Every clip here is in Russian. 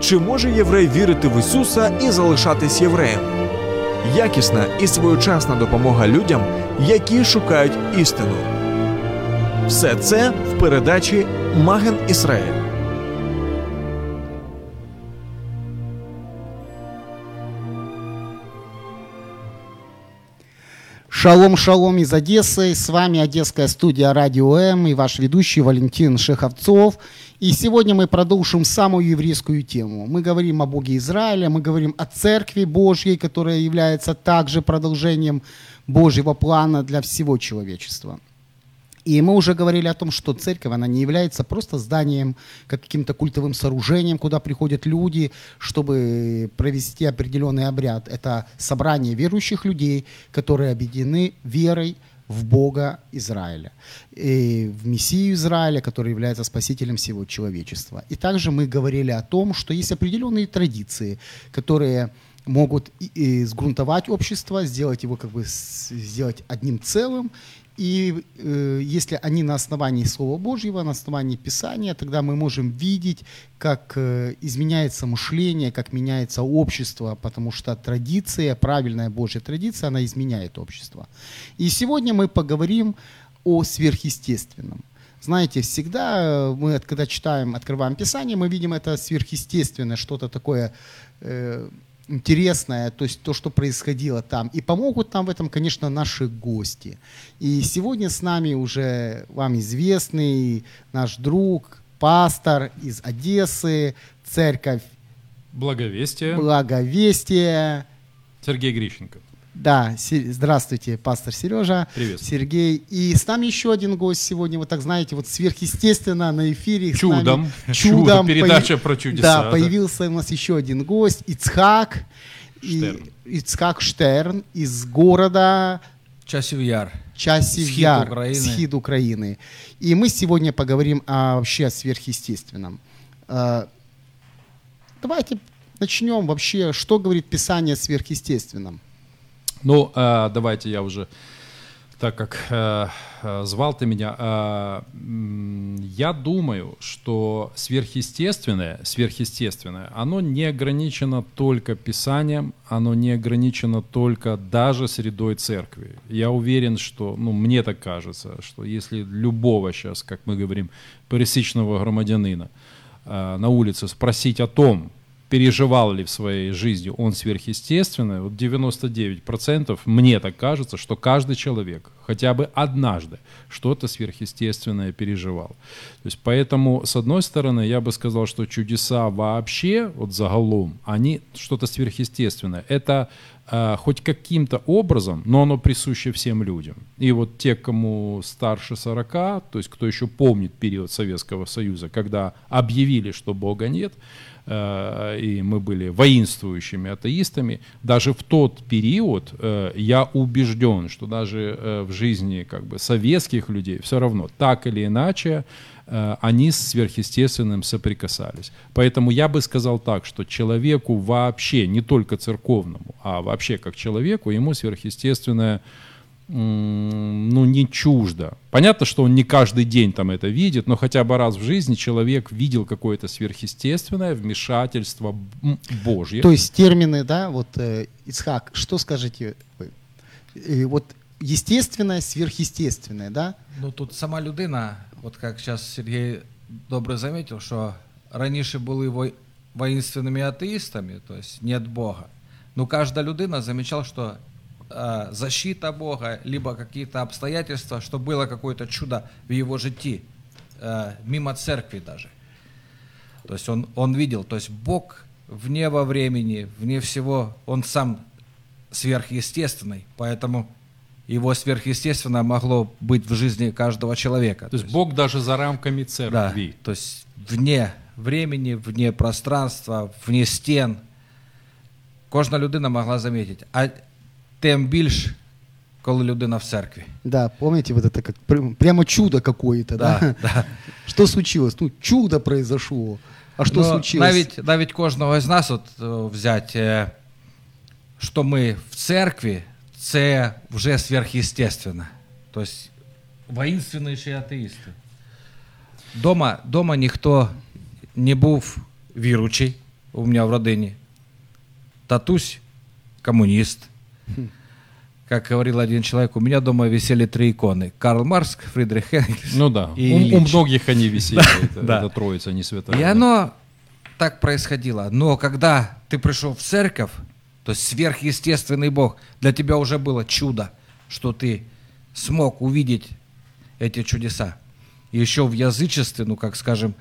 Чи може єврей вірити в Ісуса і залишатись євреєм? Якісна і своєчасна допомога людям, які шукають істину. Все це в передачі Маген Ісраїль. Шалом, шалом из Одессы. С вами Одесская студия Радио М и ваш ведущий Валентин Шеховцов. И сегодня мы продолжим самую еврейскую тему. Мы говорим о Боге Израиля, мы говорим о Церкви Божьей, которая является также продолжением Божьего плана для всего человечества. И мы уже говорили о том, что церковь, она не является просто зданием, как каким-то культовым сооружением, куда приходят люди, чтобы провести определенный обряд. Это собрание верующих людей, которые объединены верой в Бога Израиля, и в Мессию Израиля, который является спасителем всего человечества. И также мы говорили о том, что есть определенные традиции, которые могут и, и сгрунтовать общество, сделать его как бы сделать одним целым и э, если они на основании Слова Божьего, на основании Писания, тогда мы можем видеть, как э, изменяется мышление, как меняется общество, потому что традиция, правильная Божья традиция, она изменяет общество. И сегодня мы поговорим о сверхъестественном. Знаете, всегда э, мы, когда читаем, открываем Писание, мы видим это сверхъестественное, что-то такое э, интересное, то есть то, что происходило там. И помогут нам в этом, конечно, наши гости. И сегодня с нами уже вам известный наш друг, пастор из Одессы, церковь Благовестие. Благовестия. Сергей Грищенко. Да, Се- здравствуйте, пастор Сережа. Привет. Сергей. И с нами еще один гость сегодня, вот так знаете, вот сверхъестественно на эфире. с нами Чудом. Чудом. Чудо, передача про чудеса, Да, да. появился у нас еще один гость, Ицхак. и- Штерн. Ицхак Штерн из города Часів яр. Часів Схід Яр, України. Схид Украины. И мы сегодня поговорим о вообще о сверхъестественном. Э, Давайте начнем вообще, что говорит Писание о сверхъестественном. Ну, э, давайте я уже, так как э, э, звал ты меня, я думаю, что сверхъестественное, сверхъестественное, оно не ограничено только Писанием, оно не ограничено только даже средой церкви. Я уверен, что, ну, мне так кажется, что если любого сейчас, как мы говорим, пересечного громадянина на улице спросить о том, переживал ли в своей жизни он сверхъестественное, вот 99% мне так кажется, что каждый человек хотя бы однажды что-то сверхъестественное переживал. То есть поэтому, с одной стороны, я бы сказал, что чудеса вообще, вот загалом, они что-то сверхъестественное. Это э, хоть каким-то образом, но оно присуще всем людям. И вот те, кому старше 40, то есть кто еще помнит период Советского Союза, когда объявили, что Бога нет, и мы были воинствующими атеистами, даже в тот период э, я убежден, что даже э, в жизни как бы советских людей все равно так или иначе э, они с сверхъестественным соприкасались. Поэтому я бы сказал так, что человеку вообще, не только церковному, а вообще как человеку, ему сверхъестественное ну, не чуждо. Понятно, что он не каждый день там это видит, но хотя бы раз в жизни человек видел какое-то сверхъестественное вмешательство м, Божье. То есть термины, да, вот э, Ицхак, что скажете вы? Э, вот естественное, сверхъестественное, да? Ну тут сама людина, от як зараз Сергій добре замітив, що раніше були вой- воинственными атеистами, то есть нет Бога. Но каждая людина замечала, что э, защита Бога, либо какие-то обстоятельства, что было какое-то чудо в его житті, э, мимо церкви даже. То есть он, он видел, то есть Бог вне во времени, вне всего, он сам сверхъестественный, поэтому его сверхъестественно могло быть в жизни каждого человека. То есть Бог даже за рамками да, церкви. то есть вне времени, вне пространства, вне стен. Кожна людина могла замітити. А тим більш, коли людина в церкві. Да, помните, вот это как пр- прямо чудо какое-то, да? Да, да. Что случилось? Ну, чудо произошло. А что Ну, случилось? Навіть, навіть кожного з нас от, е, взяти, е, що ми в церкві, це вже сверхъестественно. Тобто воїнственніші атеїсти. Дома, дома ніхто не був віручий у мене в родині. Татусь коммунист. Как говорил один человек, у меня дома висели три иконы. Карл Маркс, Фридрих Энгельс Ну да, и у, у многих они висели, это, Да. это троица, не святая. И оно так происходило. Но когда ты пришел в церковь, то есть сверхъестественный Бог, для тебя уже было чудо, что ты смог увидеть эти чудеса. И еще в язычестве, ну, как скажем,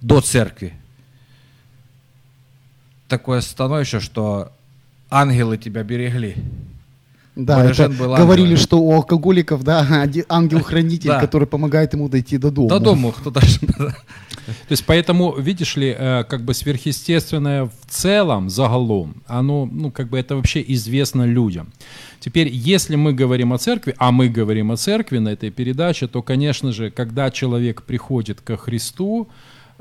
до церкви. Такое становище, что ангелы тебя берегли. Да, это был говорили, ангелом. что у алкоголиков, да, ангел-хранитель, Да. который помогает ему дойти до дома. До дому кто-то... ж- То есть поэтому, видишь ли, э, как бы сверхъестественное в целом, загалом, оно, ну, как бы это вообще известно людям. Теперь, если мы говорим о церкви, а мы говорим о церкви на этой передаче, то, конечно же, когда человек приходит ко Христу,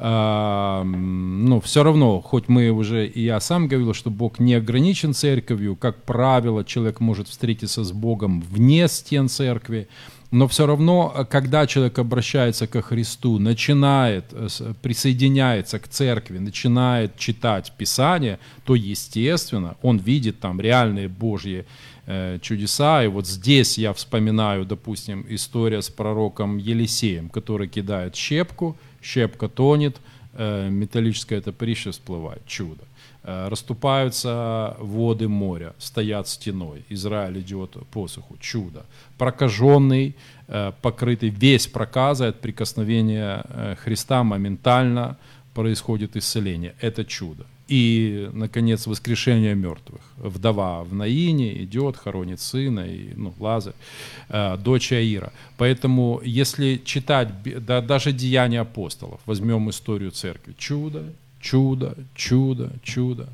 ну, все равно, хоть мы уже, и я сам говорил, что Бог не ограничен церковью, как правило, человек может встретиться с Богом вне стен церкви, но все равно, э, когда человек обращается ко Христу, начинает, э, присоединяется к церкви, начинает читать Писание, то, естественно, он видит там реальные Божьи э, чудеса. И вот здесь я вспоминаю, допустим, история с пророком Елисеем, который кидает щепку, щепка тонет, металлическое топорище всплывает. Чудо. Расступаются воды моря, стоят стеной. Израиль идет по суху. Чудо. Прокаженный, э, покрытый весь проказа от прикосновения э, Христа моментально происходит исцеление. Это чудо. И, наконец, воскрешение мертвых. Вдова в Наине идет, хоронит сына, и, ну, Лазарь, э, дочь Аира. Поэтому, если читать да, даже деяния апостолов, возьмем историю церкви, чудо, чудо, чудо, чудо.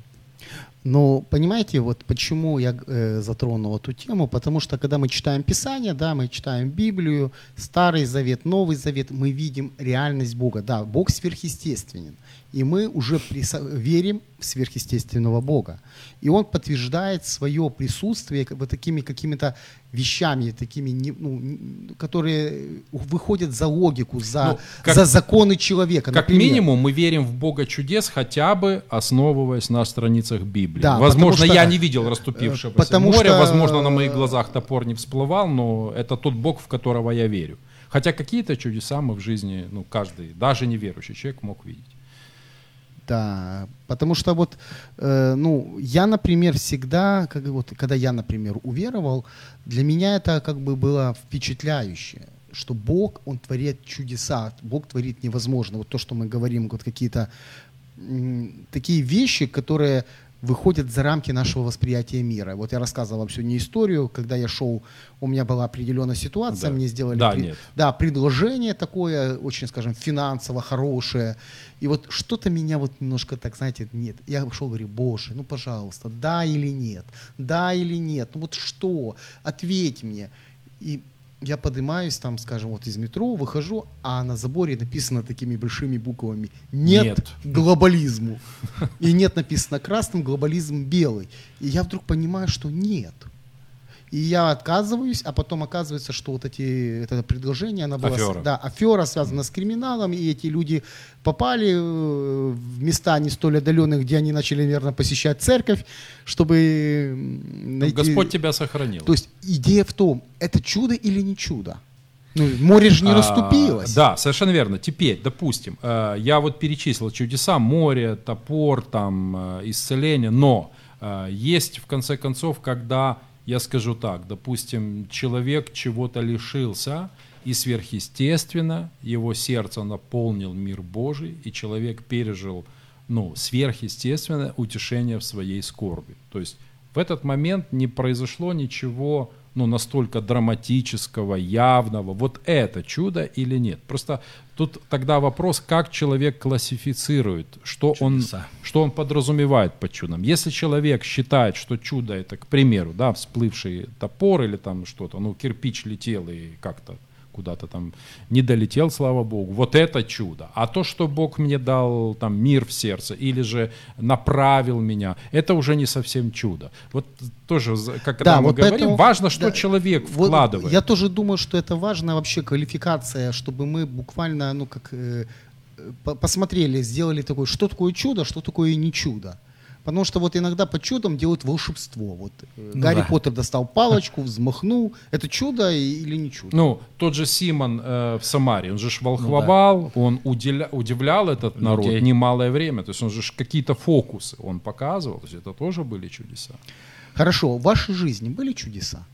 Но понимаете, вот почему я э, затронул эту тему? Потому что когда мы читаем Писание, да, мы читаем Библию, Старый Завет, Новый Завет, мы видим реальность Бога. Да, Бог сверхъестественен. И мы уже верим в сверхъестественного Бога. И Он подтверждает свое присутствие бы такими какими-то вещами, такими, ну, которые выходят за логику, за, Ну, как- за законы человека. Как Например, минимум, мы верим в Бога чудес, хотя бы основываясь на страницах Библии. Да, возможно, что- я не видел расступившегося э, потому моря, что- возможно, на моих глазах топор не всплывал, но это тот Бог, в которого я верю. Хотя какие-то чудеса мы в жизни, ну, каждый, даже неверующий человек мог видеть. Да, потому что вот, э, ну, я, например, всегда, как, вот, когда я, например, уверовал, для меня это как бы было впечатляюще, что Бог, Он творит чудеса, Бог творит невозможно. Вот то, что мы говорим, вот какие-то м, такие вещи, которые выходят за рамки нашего восприятия мира. Вот я рассказывал вам сегодня историю, когда я шел, у меня была определенная ситуация, Да. мне сделали Да, при- да, предложение такое, очень, скажем, финансово хорошее. И вот что-то меня вот немножко так, знаете, нет. Я шел, говорю, боже, ну, пожалуйста, да или нет, да или нет, ну вот что, ответь мне. И я поднимаюсь там, скажем, вот из метро, выхожу, а на заборе написано такими большими буквами «Нет, Нет. глобализму». И «Нет» написано красным, глобализм белый. И я вдруг понимаю, что нет. И я отказываюсь, а потом оказывается, что вот эти, это предложение, оно было... с- Афера. Да, афера связана с криминалом, и эти люди попали э, в места не столь отдаленные, где они начали, наверное, посещать церковь, чтобы найти... Господь тебя сохранил. То есть идея в том, это чудо или не чудо? Ну, море же не А, расступилось. Да, совершенно верно. Теперь, допустим, э, я вот перечислил чудеса, море, топор, там, э, исцеление, но есть, в конце концов, когда, я скажу так, допустим, человек чего-то лишился, и сверхъестественно его сердце наполнил мир Божий, и человек пережил ну, сверхъестественное утешение в своей скорби. То есть в этот момент не произошло ничего ну, настолько драматического, явного, вот это чудо или нет. Просто тут тогда вопрос, как человек классифицирует, что, он, что он подразумевает под чудом. Если человек считает, что чудо это, к примеру, да, всплывший топор или там что-то, ну, кирпич летел и как-то куда-то там не долетел, слава богу. Вот это чудо. А то, что Бог мне дал там мир в сердце или же направил меня, это уже не совсем чудо. Вот тоже, как Да, мы вот говорим, поэтому- важно, что да, человек Вот вкладывает. Я тоже думаю, что это важная вообще квалификация, чтобы мы буквально, ну как э, э, по- посмотрели, сделали такое, что такое чудо, что такое не чудо. Потому что вот иногда под чудом делают волшебство. Вот э, Ну Гарри да. Поттер достал палочку, взмахнул. Это чудо или не чудо? Ну, тот же Симон э, в Самаре, он же ж волхвовал, он уделя- удивлял этот народ Людей. немалое время. То есть он же ж какие-то фокусы он показывал. То есть это тоже были чудеса. Хорошо, в вашей жизни были чудеса?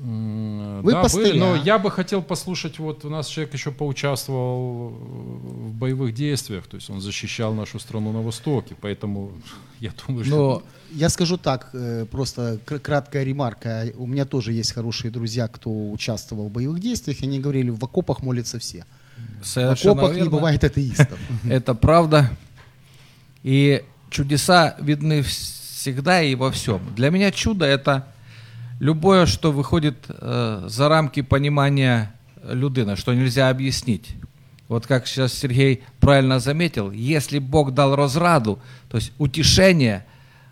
Вы да, были, но я бы хотел послушать, вот у нас человек еще поучаствовал в боевых действиях, то есть он защищал нашу страну на Востоке, поэтому я думаю, что... Но Я скажу так, э, просто кр- краткая ремарка. У меня тоже есть хорошие друзья, кто участвовал в боевых действиях, и они говорили, в окопах молятся все. В совершенно окопах не верно. бывает атеистов. Это правда. И чудеса видны всегда и во всем. Для меня чудо это любое, что выходит э, за рамки понимания людины, что нельзя объяснить. Вот как сейчас Сергей правильно заметил, если Бог дал разраду, то есть утешение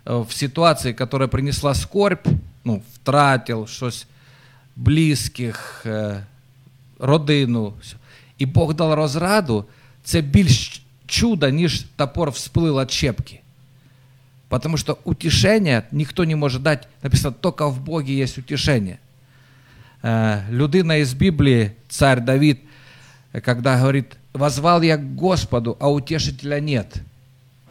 э, в ситуации, которая принесла скорбь, ну, втратил щось близьких, е, родину. всьо. І Бог дав розраду, це більш чудо, ніж топор всплив от щепки. Потому что утешение никто не может дать. Написано, только в Боге есть утешение. Э, Людина из Библии, царь Давид, э, когда говорит, возвал я к Господу, а утешителя нет.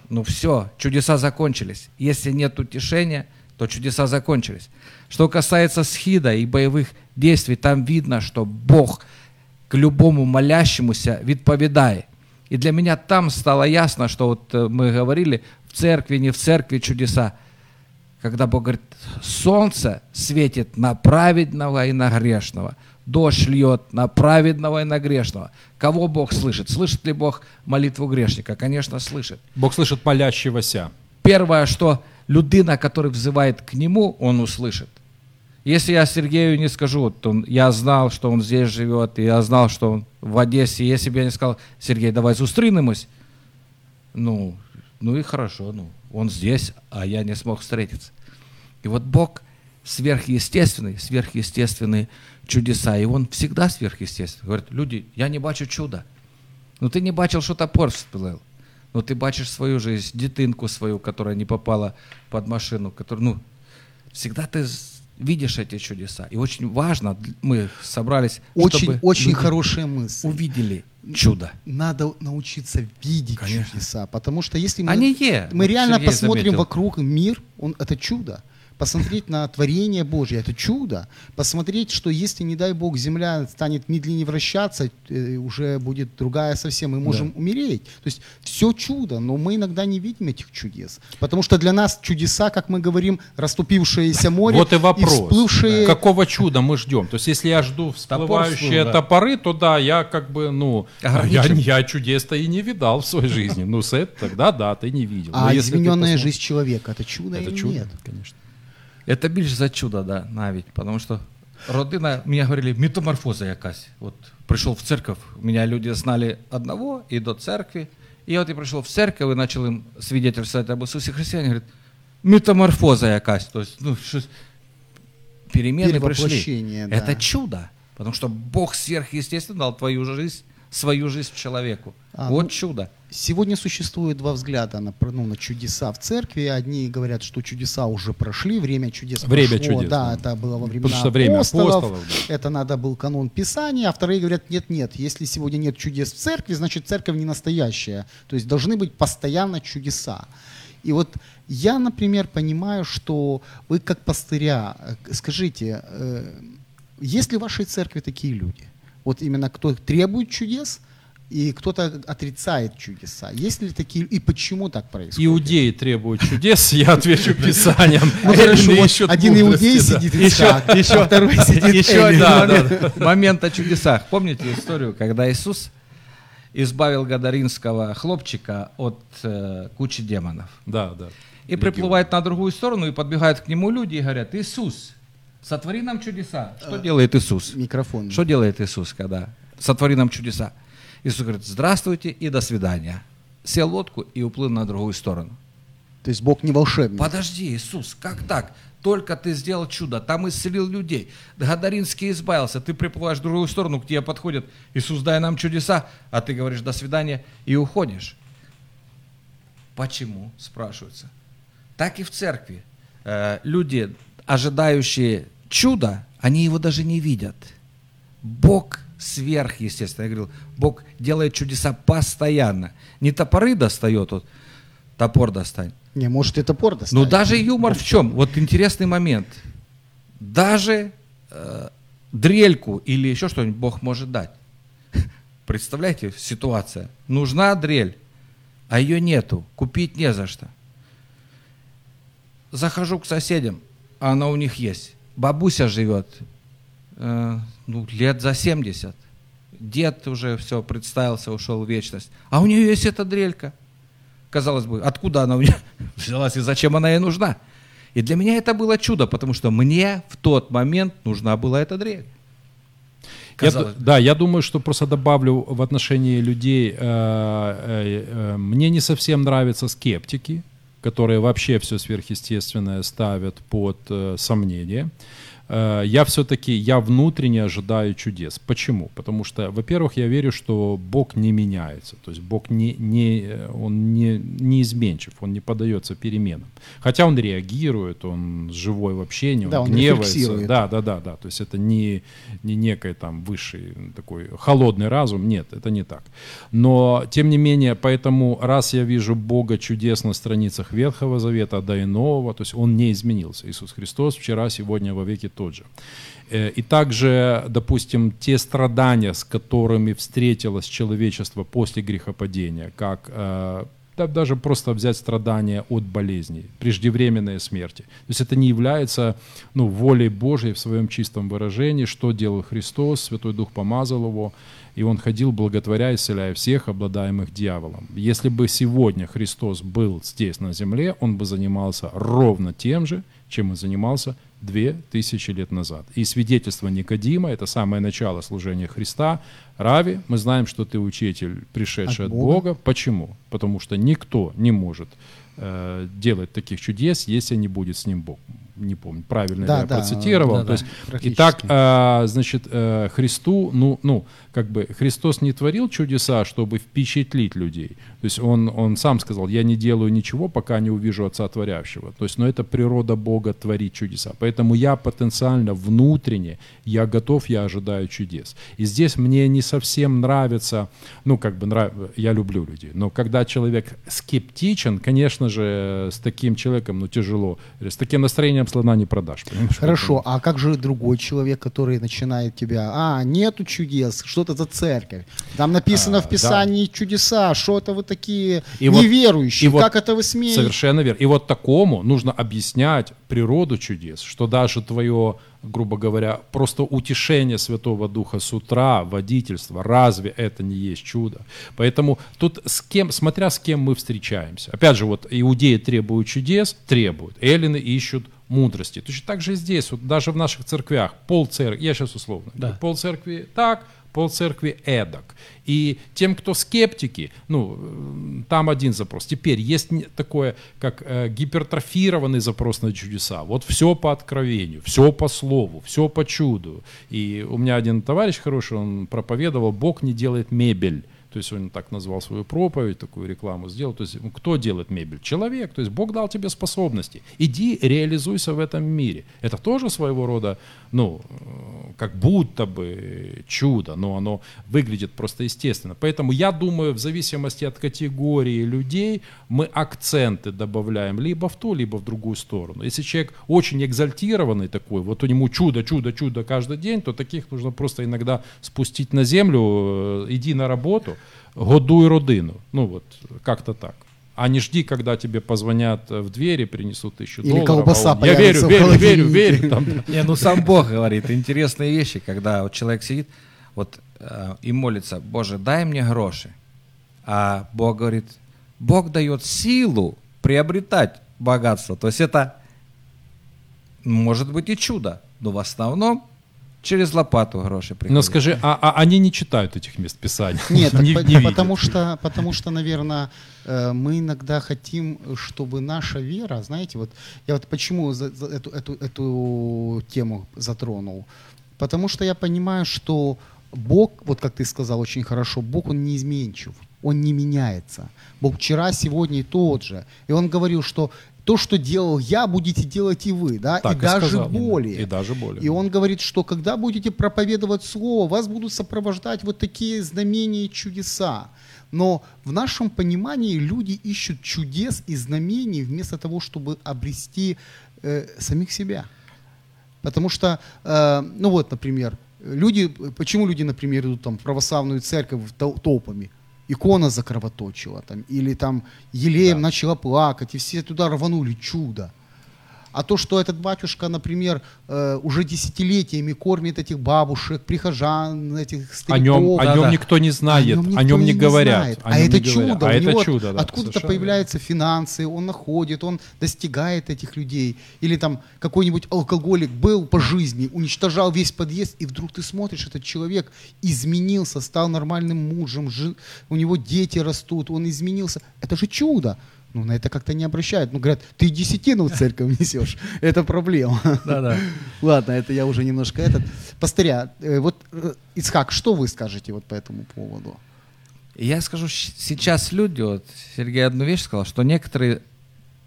Ну все, чудеса закончились. Если нет утешения, то чудеса закончились. Что касается схида и боевых действий, там видно, что Бог к любому молящемуся відповідає. И для меня там стало ясно, что вот э, мы говорили, в церкви, не в церкви чудеса. Когда Бог говорит, солнце светит на праведного и на грешного, дождь льет на праведного и на грешного. Кого Бог слышит? Слышит ли Бог молитву грешника? Конечно, слышит. Бог слышит молящегося. Первое, что людина, который взывает к нему, он услышит. Если я Сергею не скажу, он, я знал, что он здесь живет, и я знал, что он в Одессе, если бы я не сказал, Сергей, давай зустринемось, ну, ну и хорошо, ну, он здесь, а я не смог встретиться. И вот Бог сверхъестественный, сверхъестественные чудеса, и Он всегда сверхъестественный. Говорит, люди, я не бачу чуда. Ну ты не бачил, що топор всплив. Ну ти бачиш свою жизнь, дитинку свою, которая не попала под машину, которая, ну, всегда ты видишь эти чудеса. И очень важно, мы собрались, Очень, чтобы очень хорошая мысль. увидели чудо. Надо научиться видеть Конечно. чудеса, потому что если мы, Они е, мы реально Сергей посмотрим заметил. вокруг мир, он, это чудо. Посмотреть на творение Божье, это чудо. Посмотреть, что если, не дай Бог, Земля станет медленнее вращаться, э, уже будет другая совсем, мы можем умереть. То есть все чудо, но мы иногда не видим этих чудес. Потому что для нас чудеса, как мы говорим, расступившееся море Вот и вопрос. всплывшие... Какого чуда мы ждем? То есть, если я жду всплывающие да. топоры, то да, я как бы, ну, я, я чудес-то и не видал в своей жизни. Ну, с это тогда да, ты не видел. А измененная жизнь человека, это чудо Это или чудо, нет? конечно. Это більш за чудо, да, навіть. Потому що родина, мені говорили, метаморфоза якась. От прийшов в церковь, мене люди знали одного і до церкви. І от я прийшов в церковь і почав їм свідетельствувати об Ісусі Христі. Вони говорять, метаморфоза якась. Тобто, ну, щось, перемены пришли. Перевоплощение, да. Это чудо. Потому что Бог сверхъестественно дал твою жизнь, свою жизнь человеку. А, вот ну, чудо. Сегодня существует два взгляда на, ну, на чудеса в церкви. Одни говорят, что чудеса уже прошли, время чудес Время прошло. чудес, Да, да. это было во времена что время апостолов. апостолов, Это надо был канон Писания. А вторые говорят, нет-нет, если сегодня нет чудес в церкви, значит церковь не настоящая. То есть должны быть постоянно чудеса. И вот я, например, понимаю, что вы как пастыря, э, скажите, э, есть ли в вашей церкви такие люди? Вот именно кто требует чудес, и кто-то отрицает чудеса. Есть ли такие, и почему так происходит? Иудеи требуют чудес, я отвечу Писанием. Ну, хорошо, ищут один иудей сидит Исаак, а второй сидит Еще Да, да, момент о чудесах. Помните историю, когда Иисус избавил гадаринского хлопчика от э, кучи демонов? Да, да. И приплывает на другую сторону, и подбегают к нему люди и говорят, Иисус, сотвори нам чудеса. Что делает Иисус? Микрофон. Что делает Иисус, когда сотвори нам чудеса? Иисус говорит, здравствуйте и до свидания. Сел в лодку и уплыл на другую сторону. То есть Бог не волшебник. Подожди, Иисус, как так? Только ты сделал чудо, там исцелил людей. Гадаринский избавился, ты приплываешь в другую сторону, к тебе подходят, Иисус, дай нам чудеса, а ты говоришь до свидания и уходишь. Почему, спрашивается. Так и в церкви. Э, люди, ожидающие чуда, они его даже не видят. Бог сверхъестественно. Я говорил, Бог делает чудеса постоянно. Не топоры достает, вот топор достань. Не, может, это топор Ну доставить. даже юмор в чем? Вот интересный момент. Даже э, дрельку или еще что-нибудь Бог может дать. Представляете, ситуация. Нужна дрель, а ее нету, купить не за что. Захожу к соседям, а она у них есть. Бабуся живет, э, ну, лет за 70. Дед уже все представился, ушел в вечность. А у нее есть эта дрелька. Казалось бы, откуда она у нее взялась и зачем она ей нужна? И для меня это было чудо, потому что мне в тот момент нужна была эта дрель. Я Казалось да, я думаю, что просто добавлю в отношении людей. э, э, э, мне не совсем нравятся скептики, которые вообще все сверхъестественное ставят под э, сомнение. Э, я все-таки, я внутренне ожидаю чудес. Почему? Потому что, во-первых, я верю, что Бог не меняется. То есть Бог не, не, э, он не, не изменчив, он не поддается переменам. Хотя он реагирует, он живой в общении, он Да, он гневается. Да, да, да, да. То есть это не, не некий там высший такой холодный разум. Нет, это не так. Но, тем не менее, поэтому раз я вижу Бога чудес на страницах Ветхого Завета, да и Нового, то есть Он не изменился. Иисус Христос вчера, сегодня, во веки тот же. Э, И также, допустим, те страдания, с которыми встретилось человечество после грехопадения, как э, да, даже просто взять страдания от болезней, преждевременной смерти. То есть это не является ну, волей Божьей в своем чистом выражении, что делал Христос, Святой Дух помазал его, и он ходил, благотворя, исцеляя всех, обладаемых дьяволом. Если бы сегодня Христос был здесь на земле, он бы занимался ровно тем же, чем и занимался две тысячи лет назад. И свидетельство Никодима, это самое начало служения Христа. Рави, мы знаем, что ты учитель, пришедший От от, Бога. Бога. Почему? Потому что никто не может э, делать таких чудес, если не будет с ним Бог. Не помню, правильно Да, я да, процитировал. да, То есть, итак, э, значит, э, Христу, ну, ну, как бы Христос не творил чудеса, чтобы впечатлить людей. То есть он, он сам сказал, я не делаю ничего, пока не увижу Отца Творящего. То есть, но это природа Бога творить чудеса. Поэтому я потенциально внутренне, я готов, я ожидаю чудес. И здесь мне не совсем нравится, ну, как бы нрав... я люблю людей, но когда человек скептичен, конечно же, с таким человеком, ну, тяжело. С таким настроением слона не продашь. понимаешь? Хорошо, а как же другой человек, который начинает тебя, а, нету чудес, что это за церковь? Там написано А, в Писании чудеса, что это вы такие И вот- неверующие, и вот как это вы смеете? Совершенно верно. И вот такому нужно объяснять природу чудес, что даже твое, грубо говоря, просто утешение Святого Духа с утра, водительство, разве это не есть чудо? Поэтому тут с кем, смотря с кем мы встречаемся. Опять же, вот иудеи требуют чудес, требуют. Эллины ищут мудрости. Точно так же и здесь, вот даже в наших церквях, пол церкви, я сейчас условно, Да. пол церкви так, пол церкви эдак. И тем, кто скептики, ну, э, там один запрос. Теперь есть такое, как э, гипертрофированный запрос на чудеса. Вот все по откровению, все по слову, все по чуду. И у меня один товарищ хороший, он проповедовал, Бог не делает мебель. То есть он так назвал свою проповедь, такую рекламу сделал. То есть ну, кто делает мебель? Человек. То есть Бог дал тебе способности. Иди реализуйся в этом мире. Это тоже своего рода, ну, э, как будто бы чудо, но оно выглядит просто естественно. Поэтому я думаю, в зависимости от категории людей мы акценты добавляем либо в ту, либо в другую сторону. Если человек очень экзальтированный такой, вот у него чудо, чудо, чудо каждый день, то таких нужно просто иногда спустить на землю, э, иди на работу, годуй родину. Ну вот, как-то так. А не жди, когда тебе позвонят в двери, принесут тысячу Или долларов. колбаса а он, Я верю, верю, верю, холодильнике». верю. Там, Не, ну сам Бог говорит интересные вещи, когда вот человек сидит вот, э, и молится, Боже, дай мне гроши. А Бог говорит, Бог дает силу приобретать богатство. То есть это может быть и чудо, но в основном через лопату гроши приходят. Но скажи, а, а они не читают этих мест Писания? Нет, не, по- не видят. потому что, потому что, наверное, э, мы иногда хотим, чтобы наша вера, знаете, вот я вот почему за- за эту, эту, эту тему затронул, потому что я понимаю, что Бог, вот как ты сказал очень хорошо, Бог он неизменчив, он не меняется. Бог вчера, сегодня и тот же. И он говорил, что то, что делал я, будете делать и вы, да, Так и даже сказал. более. И даже более. И он говорит, что когда будете проповедовать Слово, вас будут сопровождать вот такие знамения и чудеса. Но в нашем понимании люди ищут чудес и знамений вместо того, чтобы обрести э, самих себя. Потому что, э, ну вот, например, люди, почему люди, например, идут там, в православную церковь тол- толпами? Икона закровоточила, там, или там елеем Да. начала плакать, и все туда рванули, чудо. А то, что этот батюшка, например, э, уже десятилетиями кормит этих бабушек, прихожан, этих О стариков. нем, о Да, нем да. никто не знает, о нем, никто не и говорят. знает. о А нем это не говорят. чудо. А это чудо, да. Откуда-то появляются финансы, он находит, он достигает этих людей. Или там какой-нибудь алкоголик был по жизни, уничтожал весь подъезд, и вдруг ты смотришь, этот человек изменился, стал нормальным мужем, у него дети растут, он изменился. Это же чудо. Ну, на это как-то не обращают. Ну, говорят, ты десятину в церковь несешь. Это проблема. Да-да. Ладно, это я уже немножко этот. Пастыря, э, вот, э, Ицхак, что вы скажете вот по этому поводу? Я скажу, сейчас люди, вот Сергей одну вещь сказал, что некоторые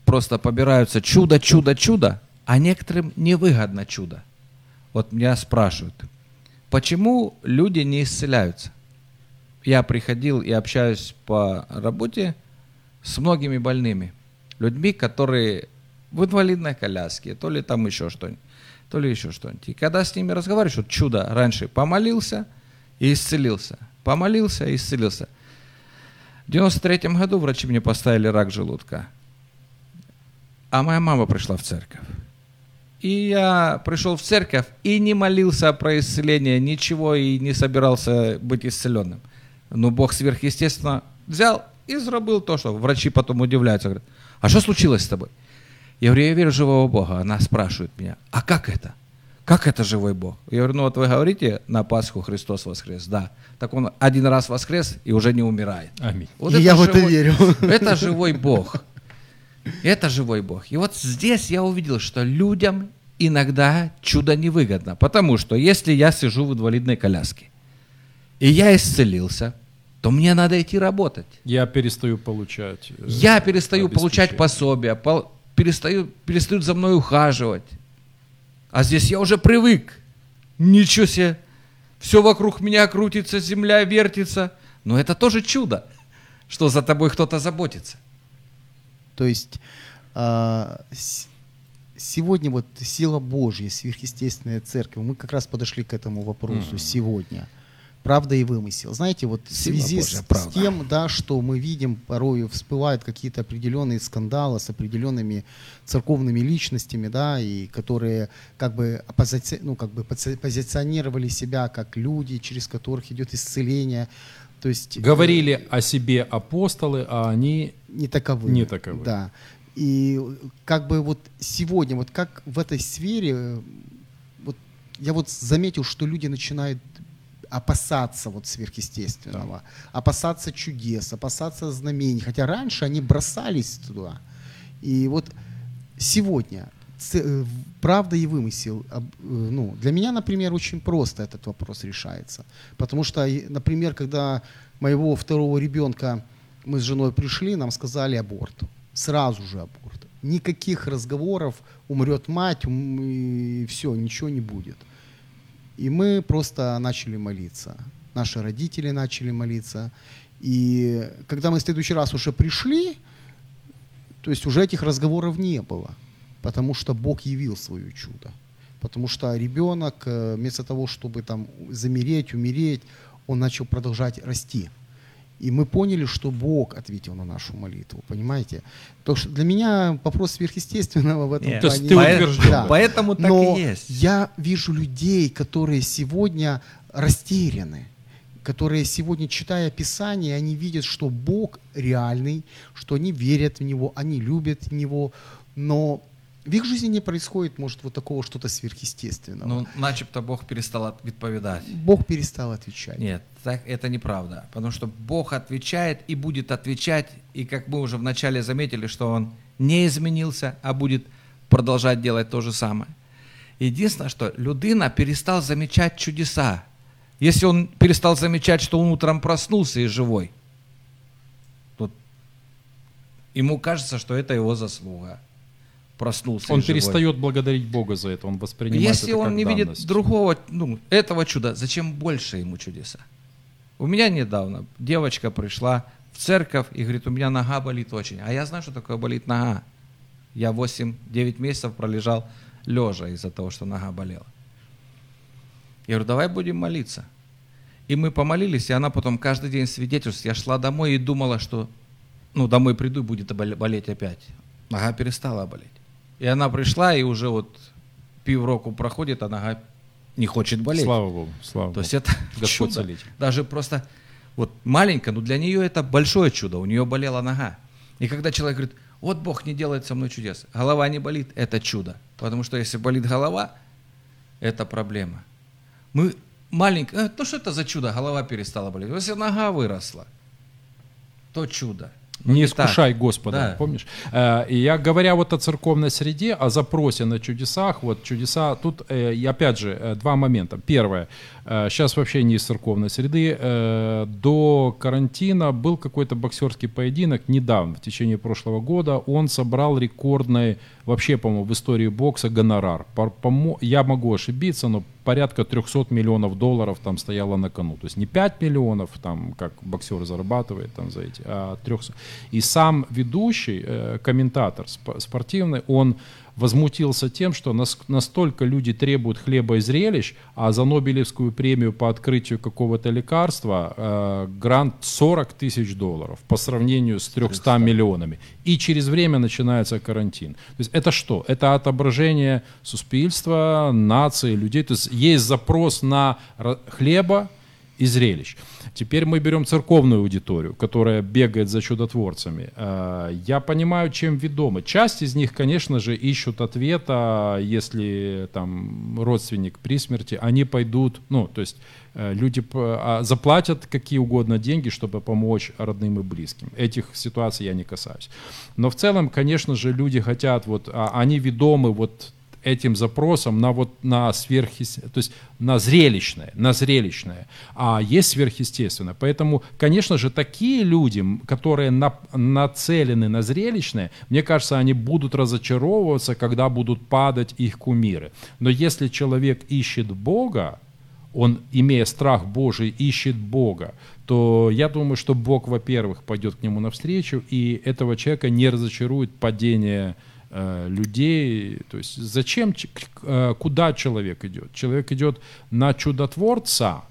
просто побираются чудо, чудо, чудо, а некоторым невыгодно чудо. Вот меня спрашивают, почему люди не исцеляются? Я приходил и общаюсь по работе с многими больными, людьми, которые в инвалидной коляске, то ли там еще что-нибудь, то ли еще что-нибудь. И когда с ними разговариваешь, вот чудо, раньше помолился и исцелился, помолился и исцелился. В 93 году врачи мне поставили рак желудка. А моя мама пришла в церковь. И я пришел в церковь и не молился про исцеление, ничего, и не собирался быть исцеленным. Но Бог сверхъестественно взял и сделал то, что врачи потом удивляются. Говорят, а что случилось с тобой? Я говорю, я верю в живого Бога. Она спрашивает меня, а как это? Как это живой Бог? Я говорю, ну вот вы говорите, на Пасху Христос воскрес. Да. Так он один раз воскрес и уже не умирает. Аминь. Вот И я в это живой- верю. Это живой Бог. Это живой Бог. И вот здесь я увидел, что людям иногда чудо невыгодно. Потому что если я сижу в инвалидной коляске, и я исцелился, то мне надо идти работать. Я перестаю получать. э, Я перестаю получать пособия, пол- перестаю, перестают за мной ухаживать. А здесь я уже привык. Ничего себе. Все вокруг меня крутится, земля вертится. Но это тоже чудо, что за тобой кто-то заботится. То есть а, с- сегодня вот сила Божья, сверхъестественная церковь, мы как раз подошли к этому вопросу сегодня. Правда и вымысел. Знаете, вот в связи Божья, с, правда. тем, да, что мы видим, порой всплывают какие-то определенные скандалы с определенными церковными личностями, да, и которые как бы, оппозици- ну, как бы пози- позиционировали себя как люди, через которых идет исцеление. То есть, э, Говорили о себе апостолы, а они не таковы. Не таковы. Да. И как бы вот сегодня, вот как в этой сфере, э, вот я вот заметил, что люди начинают опасаться вот сверхъестественного, опасаться чудес, опасаться знамений. Хотя раньше они бросались туда. И вот сегодня э, правда и вымысел. э, Ну, для меня, например, очень просто этот вопрос решается. Потому что, например, когда моего второго ребенка мы с женой пришли, нам сказали аборт. Сразу же аборт. Никаких разговоров, умрет мать, и все, ничего не будет. И мы просто начали молиться. Наши родители начали молиться. И когда мы в следующий раз уже пришли, то есть уже этих разговоров не было, потому что Бог явил свое чудо. Потому что ребенок, э, вместо того, чтобы там замереть, умереть, он начал продолжать расти. И мы поняли, что Бог ответил на нашу молитву, понимаете? То, что для меня вопрос сверхъестественного в этом Нет. То есть плане. ты утвержден. Да. Поэтому так Но и есть. я вижу людей, которые сегодня растеряны, которые сегодня, читая Писание, они видят, что Бог реальный, что они верят в Него, они любят в Него, но в их жизни не происходит, может, вот такого что-то сверхъестественного. Ну, начебто Бог перестал от- відповідати. Бог перестал отвечать. Нет, так это неправда. Потому что Бог отвечает и будет отвечать. И как мы уже вначале заметили, что Он не изменился, а будет продолжать делать то же самое. Единственное, что людина перестал замечать чудеса. Если он перестал замечать, что он утром проснулся и живой, то ему кажется, что это его заслуга. Проснулся Он перестает благодарить Бога за это, он воспринимает Если это он как не видит данность. другого, ну, этого чуда, зачем больше ему чудеса? У меня недавно девочка пришла в церковь и говорит, у меня нога болит очень. А я знаю, что такое болит нога. Я 8-9 месяцев пролежал лежа из-за того, что нога болела. Я говорю, давай будем молиться. И мы помолились, и она потом каждый день свидетельствует. Я шла домой и думала, что ну, домой приду и будет бол- болеть опять. Нога перестала болеть. И она пришла, и уже вот півроку проходит, а нога не хочет болеть. Слава Богу, слава То есть Богу. это Господь чудо. целитель. Даже просто вот маленько, но для нее это большое чудо. У нее болела нога. И когда человек говорит, вот Бог не делает со мной чудес, голова не болит, это чудо. Потому что если болит голова, это проблема. Мы маленько, э, ну что это за чудо, голова перестала болеть. Если нога выросла, то чудо. Но Не так. искушай Господа, Да. помнишь? Э, И я говоря вот о церковной среде, о запросе на чудесах, вот чудеса, тут э, опять же э, два момента. Первое, сейчас вообще не из церковной среды, до карантина был какой-то боксерский поединок недавно, в течение прошлого года, он собрал рекордный, вообще, по-моему, в истории бокса гонорар. По- помо- Я могу ошибиться, но порядка 300 миллионов долларов там стояло на кону. То есть не 5 миллионов, там, как боксер зарабатывает там за эти, а 300. И сам ведущий, э, комментатор сп- спортивный, он возмутился тем, что нас- настолько люди требуют хлеба и зрелищ, а за Нобелевскую премию по открытию какого-то лекарства э, грант 40 тысяч долларов по сравнению с 300 миллионами. И через время начинается карантин. То есть это что? Это отображение суспільства, нации, людей. То есть есть запрос на хлеба, и зрелищ. Теперь мы берем церковную аудиторию, которая бегает за чудотворцами. Э, Я понимаю, чем ведомы. Часть из них, конечно же, ищут ответа, если там родственник при смерти, они пойдут, ну, то есть э, люди а, заплатят какие угодно деньги, чтобы помочь родным и близким. Этих ситуаций я не касаюсь. Но в целом, конечно же, люди хотят, вот, а, они ведомы вот этим запросом на вот на сверхъес... то есть на зрелищное, на зрелищное, а есть сверхъестественное. Поэтому, конечно же, такие люди, которые на- нацелены на зрелищное, мне кажется, они будут разочаровываться, когда будут падать их кумиры. Но если человек ищет Бога, он, имея страх Божий, ищет Бога, то я думаю, что Бог, во-первых, пойдет к нему навстречу, и этого человека не разочарует падение людей. То есть зачем, э, куда человек идет? Человек идет на чудотворца,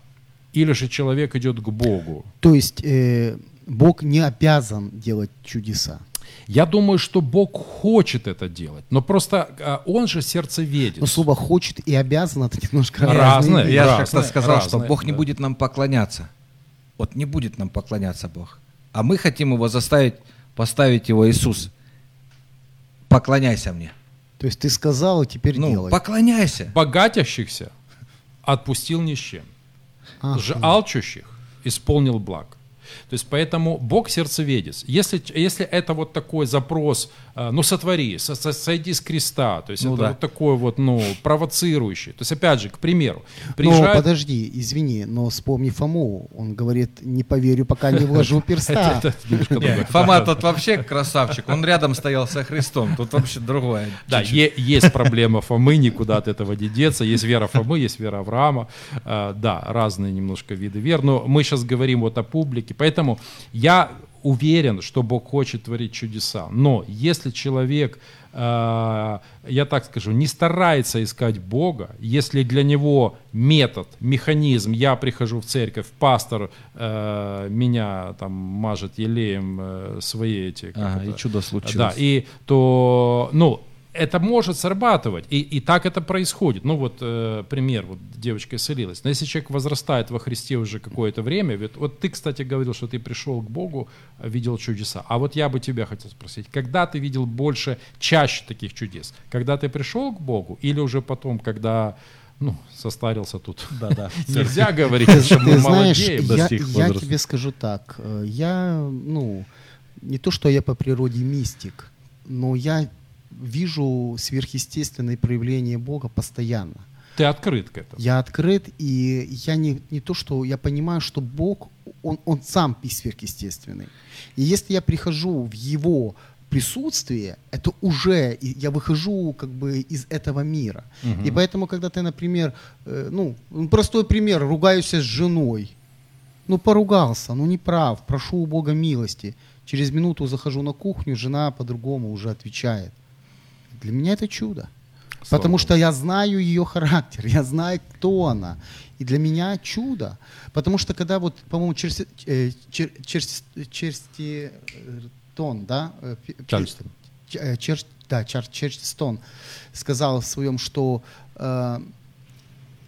или же человек идет к Богу? То есть э, Бог не обязан делать чудеса. Я думаю, что Бог хочет это делать, но просто э, он же сердцеведец. Но слово «хочет» и «обязан» — это немножко Разные. разные вещи. Я же Разные, как-то сказал, что разные, Бог не да. будет нам поклоняться. Вот не будет нам поклоняться Бог. А мы хотим его заставить, поставить его Иисус. Поклоняйся мне. То есть ты сказал, и теперь Ну, делай. поклоняйся. Богатящихся отпустил ни с чем. Ага. Же алчущих исполнил благ. То есть поэтому Бог сердцеведец. Если, если это вот такой запрос, ну сотвори, со, со, сойди с креста, то есть Ну это да. вот такой вот, ну, провоцирующий. То есть опять же, к примеру, Но приезжает... подожди, извини, но вспомни Фому. Он говорит, не поверю, пока не вложу перста. Фома тут вообще красавчик. Он рядом стоял со Христом. Тут вообще другое. Да, есть проблема Фомы, никуда от этого не деться. Есть вера Фомы, есть вера Авраама. Э, да, разные немножко виды вер. Но мы сейчас говорим вот о публике. Поэтому я уверен, что Бог хочет творить чудеса. Но если человек, э, я так скажу, не старается искать Бога, если для него метод, механизм, я прихожу в церковь, пастор э, меня там мажет елеем э, свои эти... Ага, и чудо случилось. да, и то, ну, это может срабатывать, и, и так это происходит. Ну вот э, пример, вот девочка исцелилась. Но если человек возрастает во Христе уже какое-то время, ведь, вот ты, кстати, говорил, что ты пришел к Богу, э, видел чудеса. А вот я бы тебя хотел спросить, когда ты видел больше, чаще таких чудес? Когда ты пришел к Богу или уже потом, когда ну, состарился тут? Да, да. Нельзя говорить, что мы молодеем. я, тебе скажу так. э, Я, ну, не то, что я по природе мистик, но я вижу сверхъестественные проявления Бога постоянно. Ты открыт к этому. Я открыт, и я не, не то, что я понимаю, что Бог, Он, он сам и сверхъестественный. И если я прихожу в Его присутствие, это уже я выхожу как бы из этого мира. Мгм. И поэтому, когда ты, например, э, ну, простой пример, ругаюсь с женой, ну, поругался, ну, не прав, прошу у Бога милости. Через минуту захожу на кухню, жена по-другому уже отвечает. Для меня это чудо. Слава Потому что я знаю ее характер, я знаю, кто она. И для меня чудо. Потому что когда вот, по-моему, Черси, э, Чер- Черс- Черститон, да? э, пи- пи- Чарльстон. Э, Черч- да, Чар- Черститон сказал в своем, что э,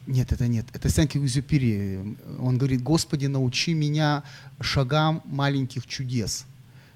нет, это нет, это Сен-Экзюпери. Он говорит, Господи, научи меня шагам маленьких чудес.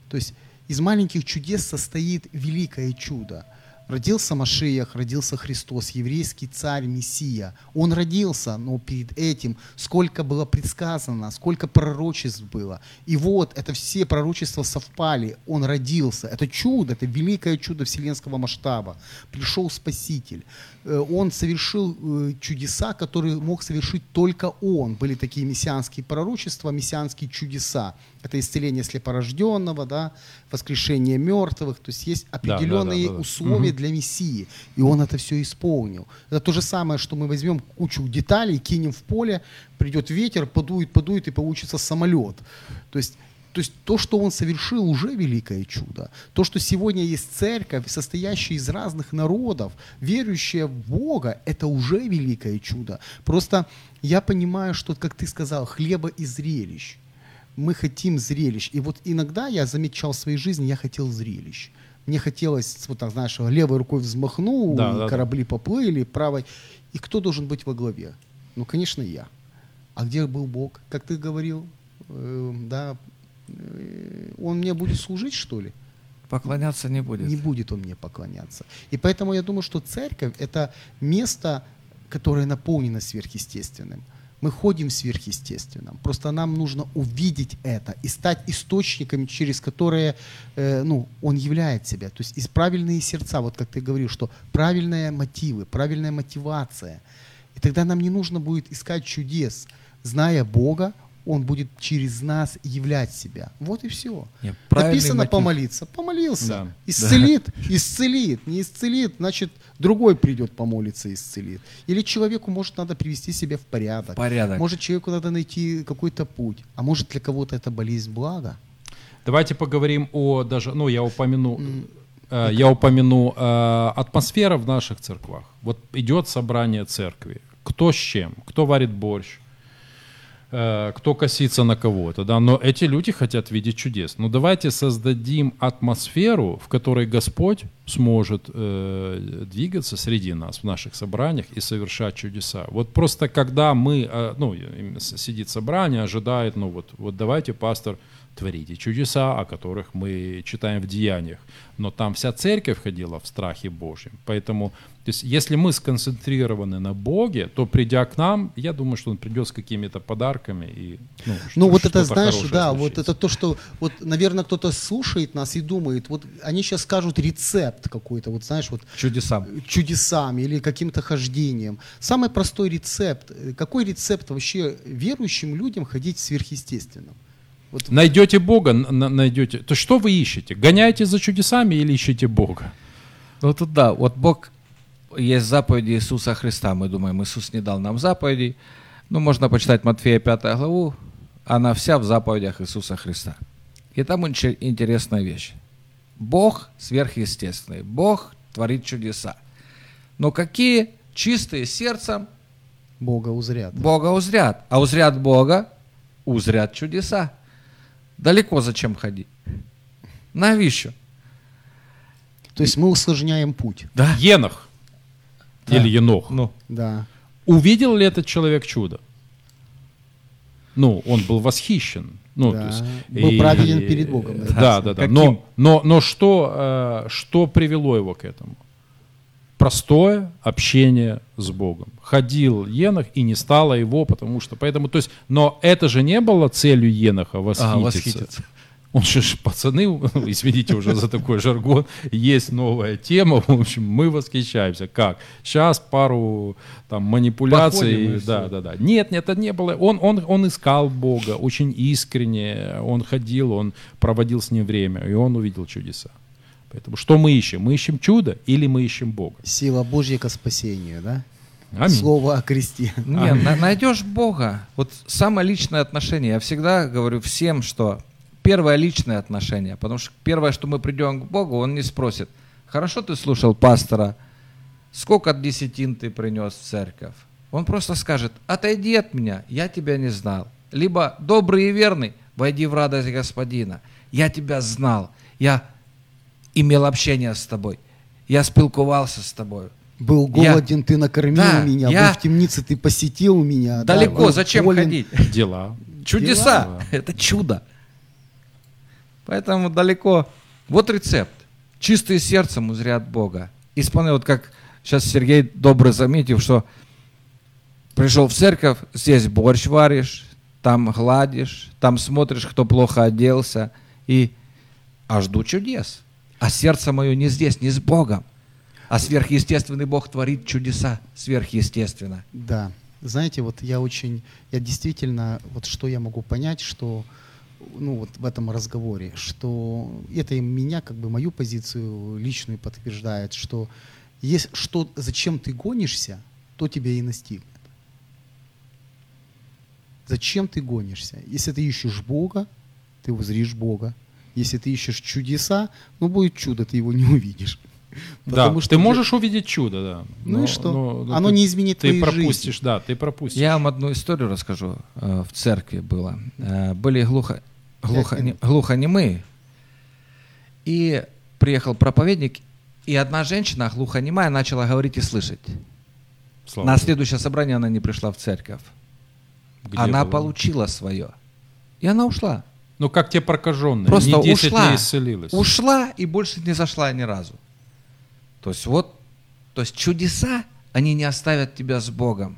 То есть из маленьких чудес состоит великое чудо. Родился Машиях, родился Христос, еврейский царь, Мессия. Он родился, но перед этим сколько было предсказано, сколько пророчеств было. И вот это все пророчества совпали. Он родился. Это чудо, это великое чудо вселенского масштаба. Пришел Спаситель. Э, Он совершил э, чудеса, которые мог совершить только Он. Были такие мессианские пророчества, мессианские чудеса. Это исцеление слепорожденного, да, воскрешение мертвых. То есть есть да, да, определенные да, да. условия для Мессии. И Он это все исполнил. Это то же самое, что мы возьмем кучу деталей, кинем в поле, придет ветер, подует, подует и получится самолет. То есть то есть то, что он совершил, уже великое чудо. То, что сегодня есть церковь, состоящая из разных народов, верующая в Бога, это уже великое чудо. Просто я понимаю, что, как ты сказал, хлеба и зрелищ. Мы хотим зрелищ. И вот иногда я замечал в своей жизни, я хотел зрелищ. Мне хотелось, вот так, знаешь, левой рукой взмахнул, Да, и да, да. корабли поплыли, правой. И кто должен быть во главе? Ну, конечно, я. А где был Бог? Как ты говорил, э, да, он мне будет служить, что ли? Поклоняться не будет. Не будет он мне поклоняться. И поэтому я думаю, что церковь – это место, которое наполнено сверхъестественным. Мы ходим в сверхъестественном. Просто нам нужно увидеть это и стать источниками, через которые э, ну, он являет себя. То есть из правильные сердца, вот как ты говорил, что правильные мотивы, правильная мотивация. И тогда нам не нужно будет искать чудес. Зная Бога, Он будет через нас являть себя. Вот и все. Не, правильный Написано мотив. помолиться. Помолился. Да. Исцелит, исцелит. Не исцелит, значит, другой придет помолиться и исцелит. Или человеку, может, надо привести себя в порядок. Порядок. Может, человеку надо найти какой-то путь. А может, для кого-то это болезнь блага. Давайте поговорим о даже, ну я упомяну, э, я упомяну э, атмосфера в наших церквах. Вот идет собрание церкви. Кто с чем? Кто варит борщ? Э, кто косится на кого-то, да, но эти люди хотят видеть чудес. Ну давайте создадим атмосферу, в которой Господь сможет э, двигаться среди нас в наших собраниях и совершать чудеса. Вот просто когда мы, э, ну сидит собрание, ожидает, ну вот, вот давайте пастор творите чудеса, о которых мы читаем в Деяниях. Но там вся церковь ходила в страхе Божьем. Поэтому, то есть, если мы сконцентрированы на Боге, то придя к нам, я думаю, что Он придет с какими-то подарками. И, ну, Ну что- вот это, знаешь, да, вот случится. это то, что, вот, наверное, кто-то слушает нас и думает, вот они сейчас скажут рецепт какой-то, вот знаешь, вот Чудесам. чудесами или каким-то хождением. Самый простой рецепт. Э, Какой рецепт вообще верующим людям ходить в сверхъестественном? Вот Найдете Бога, найдете. То что вы ищете? Гоняете за чудесами или ищете Бога? Ну тут да, вот Бог, есть заповеди Иисуса Христа, мы думаем, Иисус не дал нам заповедей. Ну, можно почитать Матфея 5 главу, она вся в заповедях Иисуса Христа. И там очень интересная вещь. Бог сверхъестественный, Бог творит чудеса. Но какие чистые сердцем Бога узрят. Бога узрят, а узрят Бога, узрят чудеса. Далеко зачем ходить? Навіщо? То есть мы усложняем путь. Да. Енох Да. или Енох. Ну, Да. Увидел ли этот человек чудо? Ну, он был восхищен. Ну, Да. то есть, Был праведен перед Богом, да. Да, да, да. Но, но, но что, э, что привело его к этому? Простое общение с Богом. Ходил Енох и не стало его, потому что поэтому, то есть, но это же не было целью Еноха восхититься. а, восхититься. Он же пацаны, извините уже за такой жаргон, есть новая тема, в общем, мы восхищаемся. Как? Сейчас пару там манипуляций, да, да, да. Нет, нет, это не было. Он, он, он искал Бога очень искренне, он ходил, он проводил с ним время, и он увидел чудеса. Поэтому что мы ищем? Мы ищем чудо или мы ищем Бога? Сила Божья ко спасению, да? Аминь. Слово о кресте. Не, на- найдешь Бога. Вот самое личное отношение. Я всегда говорю всем, что первое личное отношение. Потому что первое, что мы придем к Богу, Он не спросит, хорошо ты слушал пастора, сколько десятин ты принес в церковь? Он просто скажет, отойди от меня, я тебя не знал. Либо добрый и верный, войди в радость Господина. Я тебя знал, я имел общение с тобой, я спілкувався с тобой. Был Я- голоден, ты накормил Да, меня. я- Был в темнице, ты посетил меня. да, Далеко, был зачем болен. ходить? Дела. Чудеса. Дела. Это чудо. Поэтому далеко. Вот рецепт. Чистые сердцем узрят Бога. Исполняй, вот как сейчас Сергей добро заметил, что пришел в церковь, здесь борщ варишь, там гладишь, там смотришь, кто плохо оделся, и а жду чудес. А сердце мое не здесь, не с Богом. А сверхъестественный Бог творит чудеса сверхъестественно. Да. Знаете, вот я очень, я действительно, вот что я могу понять, что, ну вот в этом разговоре, что это меня, как бы мою позицию личную подтверждает, что есть что, зачем ты гонишься, то тебя и настигнет. Зачем ты гонишься? Если ты ищешь Бога, ты узришь Бога. Если ты ищешь чудеса, ну будет чудо, ты его не увидишь. Да, Потому ты что можешь увидеть чудо, да. Ну и что? но- но Оно ты- не изменит Ты твоей пропустишь, жизни. да, ты пропустишь. Я вам одну историю расскажу. Э, В церкви было. Э, Были глухо, глухо, минут. глухонемые. И приехал проповедник, и одна женщина, глухонемая, начала говорить и слышать. Слава На Богу. следующее собрание она не пришла в церковь. Где она было? получила свое. И она ушла. Ну, как те прокаженные. Просто не 10 ушла. дней исцелилась. Ушла и больше не зашла ни разу. То есть вот, то есть чудеса, они не оставят тебя с Богом.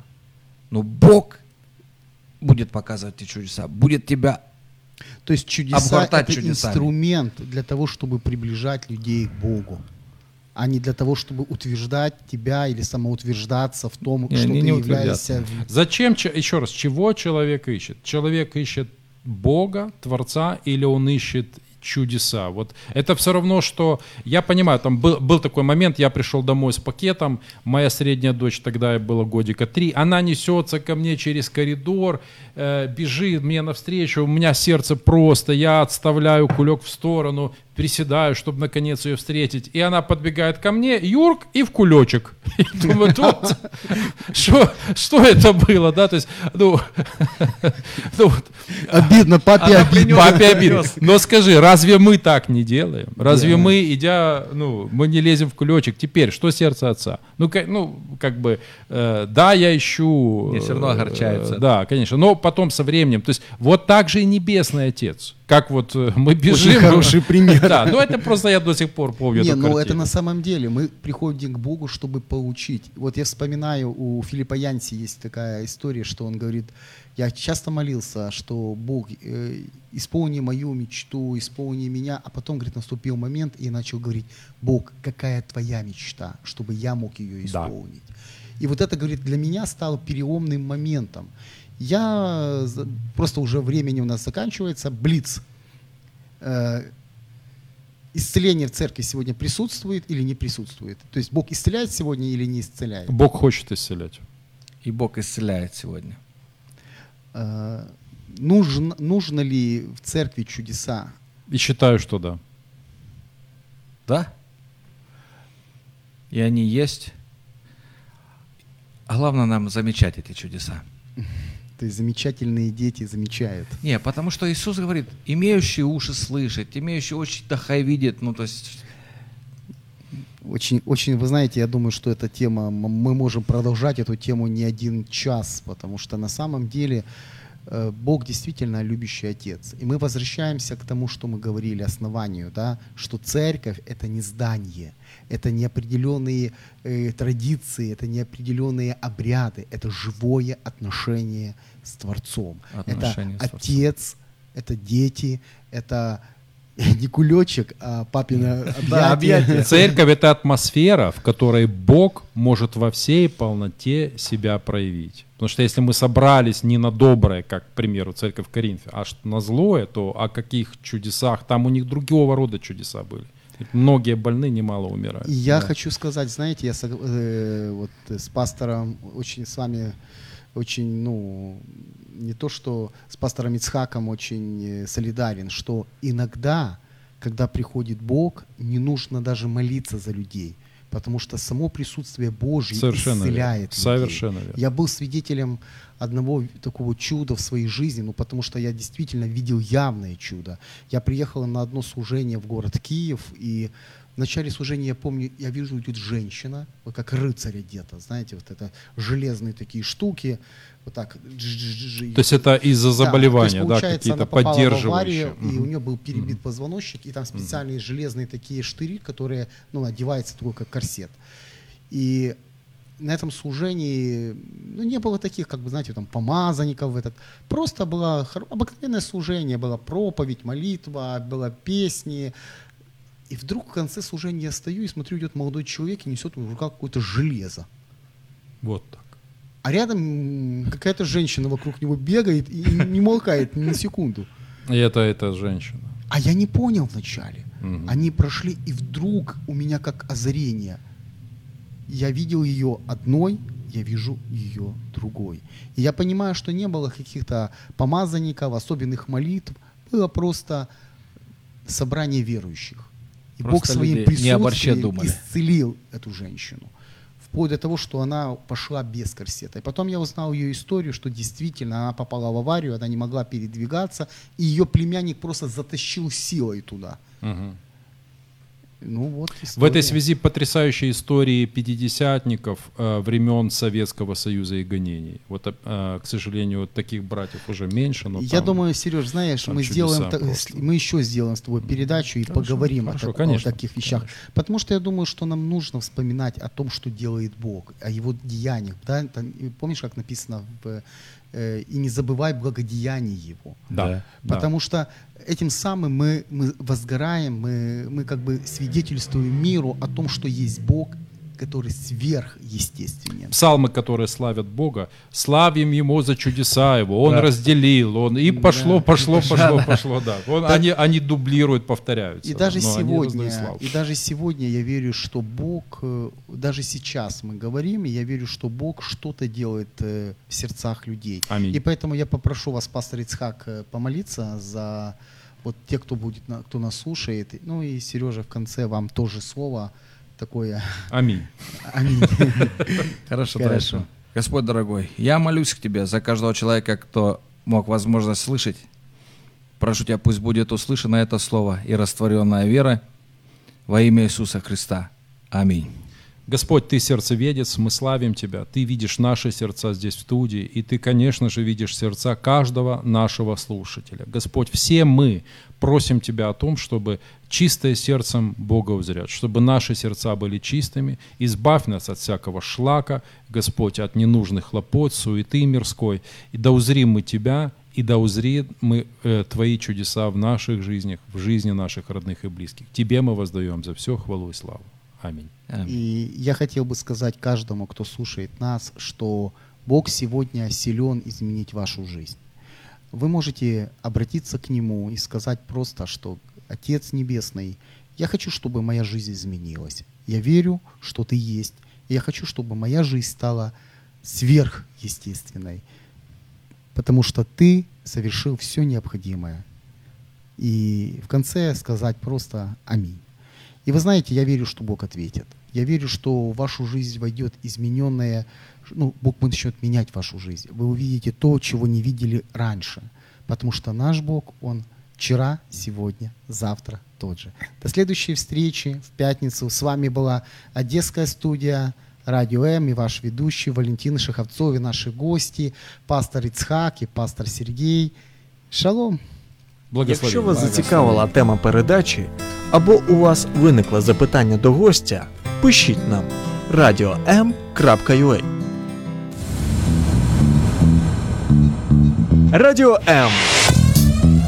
Но Бог будет показывать тебе чудеса, будет тебя То есть чудеса Обгортать это чудесами. инструмент для того, чтобы приближать людей к Богу, а не для того, чтобы утверждать тебя или самоутверждаться в том, Не, что они ты не являешься. Зачем, че- еще раз, чего человек ищет? Человек ищет Бога, Творца, или он ищет чудеса? Вот это все равно, что я понимаю, там был, был такой момент, я пришел домой с пакетом, моя средняя дочь тогда ей было годика три, она несется ко мне через коридор, э, бежит мне навстречу, у меня сердце просто, я отставляю кулек в сторону, приседаю, чтобы наконец ее встретить, и она подбегает ко мне, Юрк, и в кулечек. И думаю, «Вот, что, что это было, да, то есть, ну, ну вот, Обидно, папе обидно. Папе обидно. Но скажи, разве мы так не делаем? Разве мы, идя, ну, мы не лезем в кулечек? Теперь, что сердце отца? Ну, ка- ну как бы, э, да, я ищу... Не, всё равно э, огорчается. да, конечно. Но потом со временем. То есть, вот так же и Небесный Отец. Как вот э, мы Очень бежим. хороший пример. Да, ну это просто я до сих пор помню Не, ну это на самом деле мы приходим к Богу, чтобы получить. Вот я вспоминаю, у Филиппа Янси есть такая история, что он говорит, я часто молился, что Бог, э, исполни мою мечту, исполни меня, а потом, говорит, наступил момент, и начал говорить, Бог, какая твоя мечта, чтобы я мог ее Да. исполнить. И вот это, говорит, для меня стало переломным моментом. Я просто уже времени у нас заканчивается. Блиц. Э, исцеление в церкви сегодня присутствует или не присутствует? То есть Бог исцеляет сегодня или не исцеляет? Бог хочет исцелять. И Бог исцеляет сегодня. Э, нужно, нужно ли в церкви чудеса? И считаю, что да. Да? И они есть. А главное нам замечать эти чудеса. То есть замечательные дети замечают. Не, потому что Иисус говорит, имеющие уши слышать, имеющие очи да видит, ну то есть Очень, очень, вы знаете, я думаю, что эта тема, мы можем продолжать эту тему не один час, потому что на самом деле Бог действительно любящий Отец. И мы возвращаемся к тому, что мы говорили, основанию, да, что церковь – это не здание, это не определенные э, традиции, это не определенные обряды, это живое отношение с Творцом. Отношение это с Творцом. Отец, это дети, это не кулечек, а папина Да, объятия. Церковь это атмосфера, в которой Бог может во всей полноте себя проявить. Потому что если мы собрались не на доброе, как, к примеру, церковь в Коринфе, а на злое, то о каких чудесах? Там у них другого рода чудеса были. Многие больны, немало умирают. И я Да. хочу сказать, знаете, я э, вот э, с пастором очень с вами очень, ну, не то что с пастором Ицхаком очень э, солидарен, что иногда, когда приходит Бог, не нужно даже молиться за людей, потому что само присутствие Божье Совершенно верно. исцеляет людей. Совершенно верно. Я был свидетелем одного такого чуда в своей жизни, ну, потому что я действительно видел явное чудо. Я приехал на одно служение в город Киев, и в начале служения, я помню, я вижу, идет женщина, вот как рыцарь одета, знаете, вот это железные такие штуки, вот так. То есть это из-за Да, заболевания, да, получается, какие-то попала в поддерживающие. аварию, и у нее был перебит позвоночник, и там специальные железные такие штыри, которые, ну, одеваются такой, как корсет. И на этом служении, ну, не было таких, как бы, знаете, там, помазанников этот. Просто было обыкновенное служение, была проповедь, молитва, было песни. И вдруг в конце служения я стою и смотрю, идет молодой человек и несет в руках какое-то железо. Вот так. А рядом какая-то женщина вокруг него бегает и не молкает ни на секунду. И это, это женщина. А я не понял вначале. Мгм. Они прошли, и вдруг у меня как озарение. Я видел ее одной, я вижу ее другой. И я понимаю, что не было каких-то помазанников, особенных молитв. Было просто собрание верующих. И Бог Просто своим обо рче присутствием исцелил эту женщину. Вплоть до того, что она пошла без корсета. И потом я узнал ее историю, что действительно она попала в аварию, она не могла передвигаться, и ее племянник просто затащил силой туда. Мгм. Ну вот В этой связи потрясающие истории пятидесятников э, времен Советского Союза и гонений. Вот, э, к сожалению, таких братьев уже меньше, но Я там- думаю, Сереж, знаешь, мы сделаем, та- мы еще сделаем с тобой передачу и Хорошо, поговорим хорошо, о, так- конечно, о таких вещах. Потому что я думаю, что нам нужно вспоминать о том, что делает Бог, о Его деяниях. Да? Там, помнишь, как написано в, э, «И не забывай благодеяний Его». Да, да. Потому что этим самым мы, мы возгораем, мы, мы как бы свидетельствуем миру о том, что есть Бог, который сверхъестественен. Псалмы, которые славят Бога, славим Ему за чудеса Его, Он Да. разделил, Он и пошло, Да. пошло, пошло, пошло, да. Он- Да. Они, они дублируют, повторяются. И да, даже сегодня, и даже сегодня я верю, что Бог, э, даже сейчас мы говорим, и я верю, что Бог что-то делает э, в сердцах людей. Аминь. И поэтому я попрошу вас, пастор Ицхак, э, помолиться за вот те, кто будет, кто нас слушает. Ну и Сережа в конце вам тоже слово такое. Аминь. Аминь. Хорошо, Хорошо. Господь дорогой, я молюсь к Тебе за каждого человека, кто мог возможность слышать. Прошу Тебя, пусть будет услышано это слово и растворенная вера во имя Иисуса Христа. Аминь. Господь, Ты сердцеведец, мы славим Тебя. Ты видишь наши сердца здесь в студии, и Ты, конечно же, видишь сердца каждого нашего слушателя. Господь, все мы просим Тебя о том, чтобы чистое сердцем Бога узрят, чтобы наши сердца были чистыми. Избавь нас от всякого шлака, Господь, от ненужных хлопот, суеты мирской. И да узрим мы Тебя, и да узрим мы э, Твои чудеса в наших жизнях, в жизни наших родных и близких. Тебе мы воздаем за все хвалу и славу. Аминь. И я хотел бы сказать каждому, кто слушает нас, что Бог сегодня силен изменить вашу жизнь. Вы можете обратиться к Нему и сказать просто, что Отец Небесный, я хочу, чтобы моя жизнь изменилась. Я верю, что Ты есть. И я хочу, чтобы моя жизнь стала сверхъестественной. Потому что Ты совершил все необходимое. И в конце сказать просто «Аминь». И вы знаете, я верю, что Бог ответит. Я верю, что в вашу жизнь войдет измененная, ну, Бог начнет менять вашу жизнь. Вы увидите то, чего не видели раньше. Потому что наш Бог, Он вчера, сегодня, завтра тот же. До следующей встречи в пятницу. С вами была Одесская студия, Радио М и ваш ведущий Валентин Шаховцов и наши гости, пастор Ицхак и пастор Сергей. Шалом! Якщо вас зацікавила тема передачі, або у вас виникло запитання до гостя, пишіть нам radio.m.ua Радіо М.